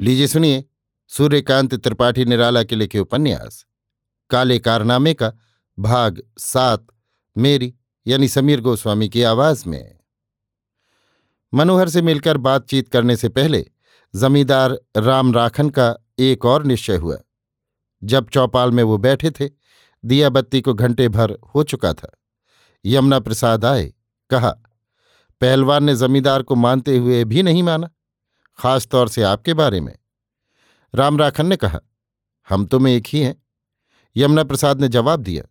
लीजिए सुनिए, सूर्यकांत त्रिपाठी निराला के लिखे उपन्यास। काले कारनामे का भाग सात, मेरी, यानी समीर गोस्वामी की आवाज़ में। मनोहर से मिलकर बातचीत करने से पहले जमींदार राम राखन का एक और निश्चय हुआ। जब चौपाल में वो बैठे थे दिया बत्ती को घंटे भर हो चुका था। यमुना प्रसाद आए, कहा, पहलवान ने जमींदार को मानते हुए भी नहीं माना। खास तौर से आपके बारे में। राम राखन ने कहा, हम तो में एक ही हैं। यमुना प्रसाद ने जवाब दिया,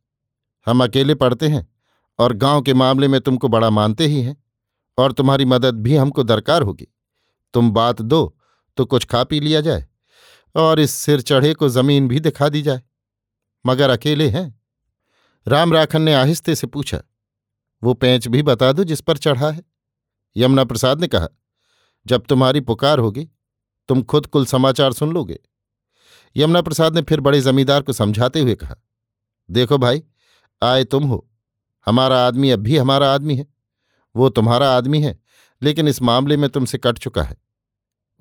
हम अकेले पढ़ते हैं और गाँव के मामले में तुमको बड़ा मानते ही हैं और तुम्हारी मदद भी हमको दरकार होगी। तुम बात दो तो कुछ खा पी लिया जाए और इस सिर चढ़े को ज़मीन भी दिखा दी जाए। मगर अकेले हैं? राम राखन ने आहिस्ते से पूछा, वो पैंच भी बता दो जिस पर चढ़ा है? यमुना प्रसाद ने कहा जब तुम्हारी पुकार होगी, तुम खुद कुल समाचार सुन लोगे। यमुना प्रसाद ने फिर बड़े जमींदार को समझाते हुए कहा, देखो भाई, आए तुम हो। हमारा आदमी अब भी हमारा आदमी है। वो तुम्हारा आदमी है, लेकिन इस मामले में तुमसे कट चुका है।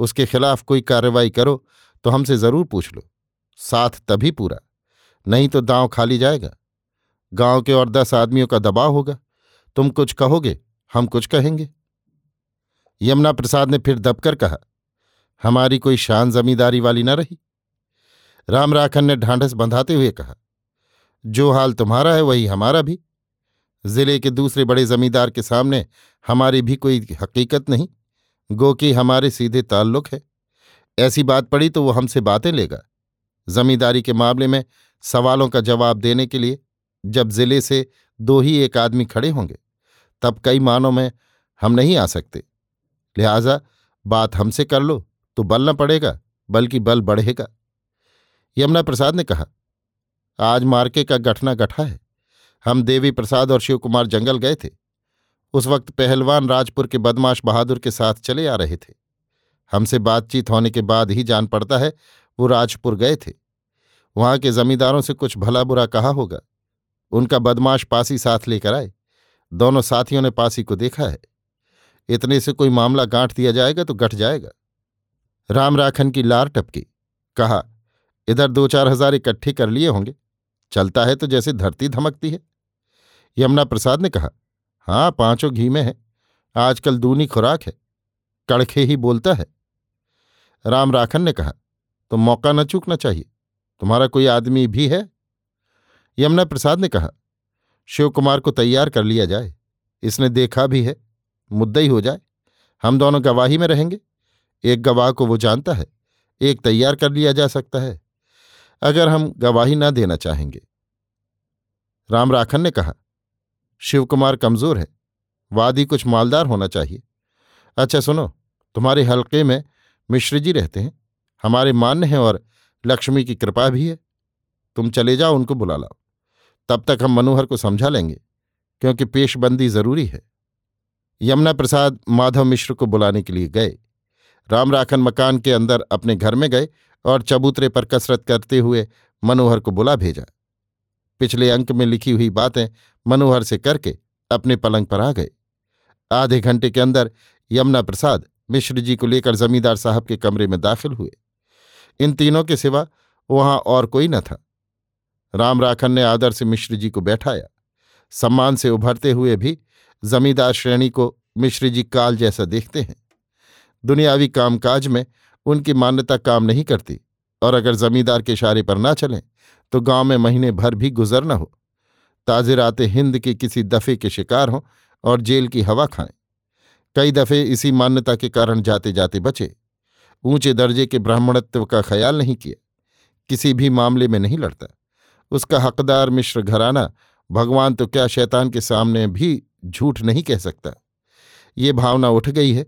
उसके खिलाफ कोई कार्रवाई करो तो हमसे ज़रूर पूछ लो। साथ तभी पूरा। नहीं तो दांव खाली जाएगा। गाँव के और दस आदमियों का दबाव होगा। तुम कुछ कहोगे, हम कुछ कहेंगे। यमुना प्रसाद ने फिर दबकर कहा, हमारी कोई शान जमींदारी वाली न रही। राम राखन ने ढांढस बंधाते हुए कहा, जो हाल तुम्हारा है वही हमारा भी। ज़िले के दूसरे बड़े जमींदार के सामने हमारी भी कोई हकीकत नहीं। गो कि हमारे सीधे ताल्लुक है। ऐसी बात पड़ी तो वो हमसे बातें लेगा। जमींदारी के मामले में सवालों का जवाब देने के लिए जब ज़िले से दो ही एक आदमी खड़े होंगे, तब कई मानों में हम नहीं आ सकते। लिहाजा बात हमसे कर लो तो बल न पड़ेगा, बल्कि बल बढ़ेगा। यमुना प्रसाद ने कहा, आज मार्के का गठना गठा है। हम देवी प्रसाद और शिव कुमार जंगल गए थे। उस वक्त पहलवान राजपुर के बदमाश बहादुर के साथ चले आ रहे थे। हमसे बातचीत होने के बाद ही जान पड़ता है, वो राजपुर गए थे। वहाँ के जमींदारों से कुछ भला बुरा कहा होगा। उनका बदमाश पासी साथ लेकर आए। दोनों साथियों ने पासी को देखा है। इतने से कोई मामला गांठ दिया जाएगा तो गठ जाएगा। राम राखन की लार टपकी। कहा, इधर दो चार हज़ार इकट्ठे कर लिए होंगे। चलता है तो जैसे धरती धमकती है। यमुना प्रसाद ने कहा हाँ पाँचों घी में है। आजकल दूनी खुराक है। कड़खे ही बोलता है। राम राखन ने कहा तो मौका न चूकना चाहिए। तुम्हारा कोई आदमी भी है? यमुना प्रसाद ने कहा, शिव कुमार को तैयार कर लिया जाए। इसने देखा भी है। मुद्दा ही हो जाए। हम दोनों गवाही में रहेंगे। एक गवाह को वो जानता है। एक तैयार कर लिया जा सकता है। अगर हम गवाही ना देना चाहेंगे। राम राखन ने कहा, शिवकुमार कमज़ोर है। वादी कुछ मालदार होना चाहिए। अच्छा सुनो, तुम्हारे हल्के में मिश्र जी रहते हैं। हमारे मान्य हैं और लक्ष्मी की कृपा भी है। तुम चले जाओ, उनको बुला लाओ। तब तक हम मनोहर को समझा लेंगे, क्योंकि पेशबंदी ज़रूरी है। यमुना प्रसाद माधव मिश्र को बुलाने के लिए गए। राम राखन मकान के अंदर अपने घर में गए और चबूतरे पर कसरत करते हुए मनोहर को बुला भेजा। पिछले अंक में लिखी हुई बातें मनोहर से करके अपने पलंग पर आ गए। आधे घंटे के अंदर यमुना प्रसाद मिश्र जी को लेकर जमींदार साहब के कमरे में दाखिल हुए। इन तीनों के सिवा वहाँ और कोई न था। राम राखन ने आदर से मिश्र जी को बैठाया। सम्मान से उभरते हुए भी जमींदार श्रेणी को मिश्र जी काल जैसा देखते हैं। दुनियावी कामकाज में उनकी मान्यता काम नहीं करती और अगर जमींदार के इशारे पर ना चलें तो गाँव में महीने भर भी गुजर न हो। ताजिर आते हिंद के किसी दफे के शिकार हों और जेल की हवा खाएँ। कई दफे इसी मान्यता के कारण जाते जाते बचे। ऊँचे दर्जे के ब्राह्मणत्व का ख्याल नहीं किया। किसी भी मामले में नहीं लड़ता। उसका हकदार मिश्र घराना, भगवान तो क्या शैतान के सामने भी झूठ नहीं कह सकता। ये भावना उठ गई है,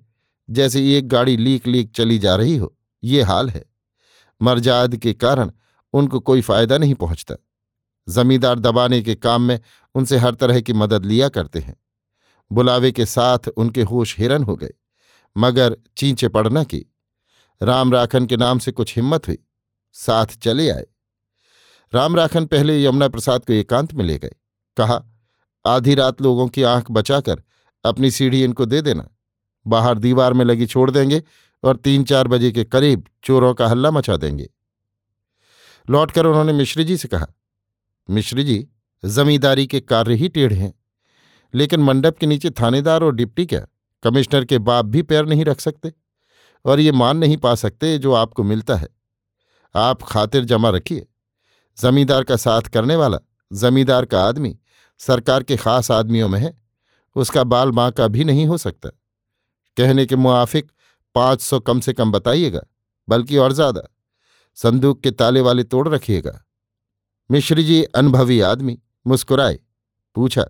जैसे एक गाड़ी लीक लीक चली जा रही हो। ये हाल है। मर्जाद के कारण उनको कोई फ़ायदा नहीं पहुँचता। जमींदार दबाने के काम में उनसे हर तरह की मदद लिया करते हैं। बुलावे के साथ उनके होश हिरन हो गए, मगर चींचे पड़ना की। राम राखन के नाम से कुछ हिम्मत हुई, साथ चले आए। राम राखन पहले यमुना प्रसाद को एकांत में ले गए। कहा आधी रात लोगों की आँख बचाकर अपनी सीढ़ी इनको दे देना। बाहर दीवार में लगी छोड़ देंगे और तीन चार बजे के करीब चोरों का हल्ला मचा देंगे। लौटकर उन्होंने मिश्री जी से कहा, मिश्री जी, जमींदारी के कार्य ही टेढ़े हैं, लेकिन मंडप के नीचे थानेदार और डिप्टी क्या कमिश्नर के बाप भी पैर नहीं रख सकते? और ये मान नहीं पा सकते जो आपको मिलता है। आप खातिर जमा रखिए। जमींदार का साथ करने वाला, जमींदार का आदमी सरकार के खास आदमियों में है, उसका बाल माँ का भी नहीं हो सकता। कहने के मुआफिक, पाँच सौ कम से कम बताइएगा, बल्कि और ज़्यादा। संदूक के ताले वाले तोड़ रखिएगा। मिश्री जी, अनुभवी आदमी, मुस्कुराए। पूछा,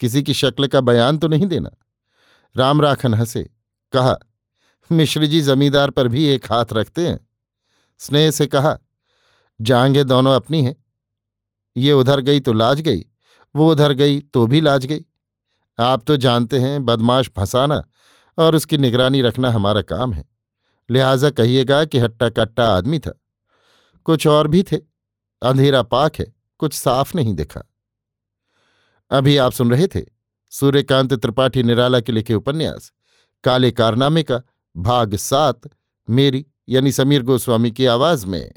किसी की शक्ल का बयान तो नहीं देना? राम राखन हंसे, कहा, मिश्री जी जमींदार पर भी एक हाथ रखते हैं। स्नेह से कहा जांगे दोनों अपनी हैं। ये उधर गई तो लाज गई। वो उधर गई तो भी लाज गई। आप तो जानते हैं, बदमाश फंसाना और उसकी निगरानी रखना हमारा काम है। लिहाजा कहिएगा कि हट्टा कट्टा आदमी था। कुछ और भी थे। अंधेरा पाक है, कुछ साफ़ नहीं दिखा। अभी आप सुन रहे थे सूर्यकांत त्रिपाठी निराला के लिखे उपन्यास, काले कारनामे का, भाग सात, मेरी यानी समीर गोस्वामी की आवाज़ में।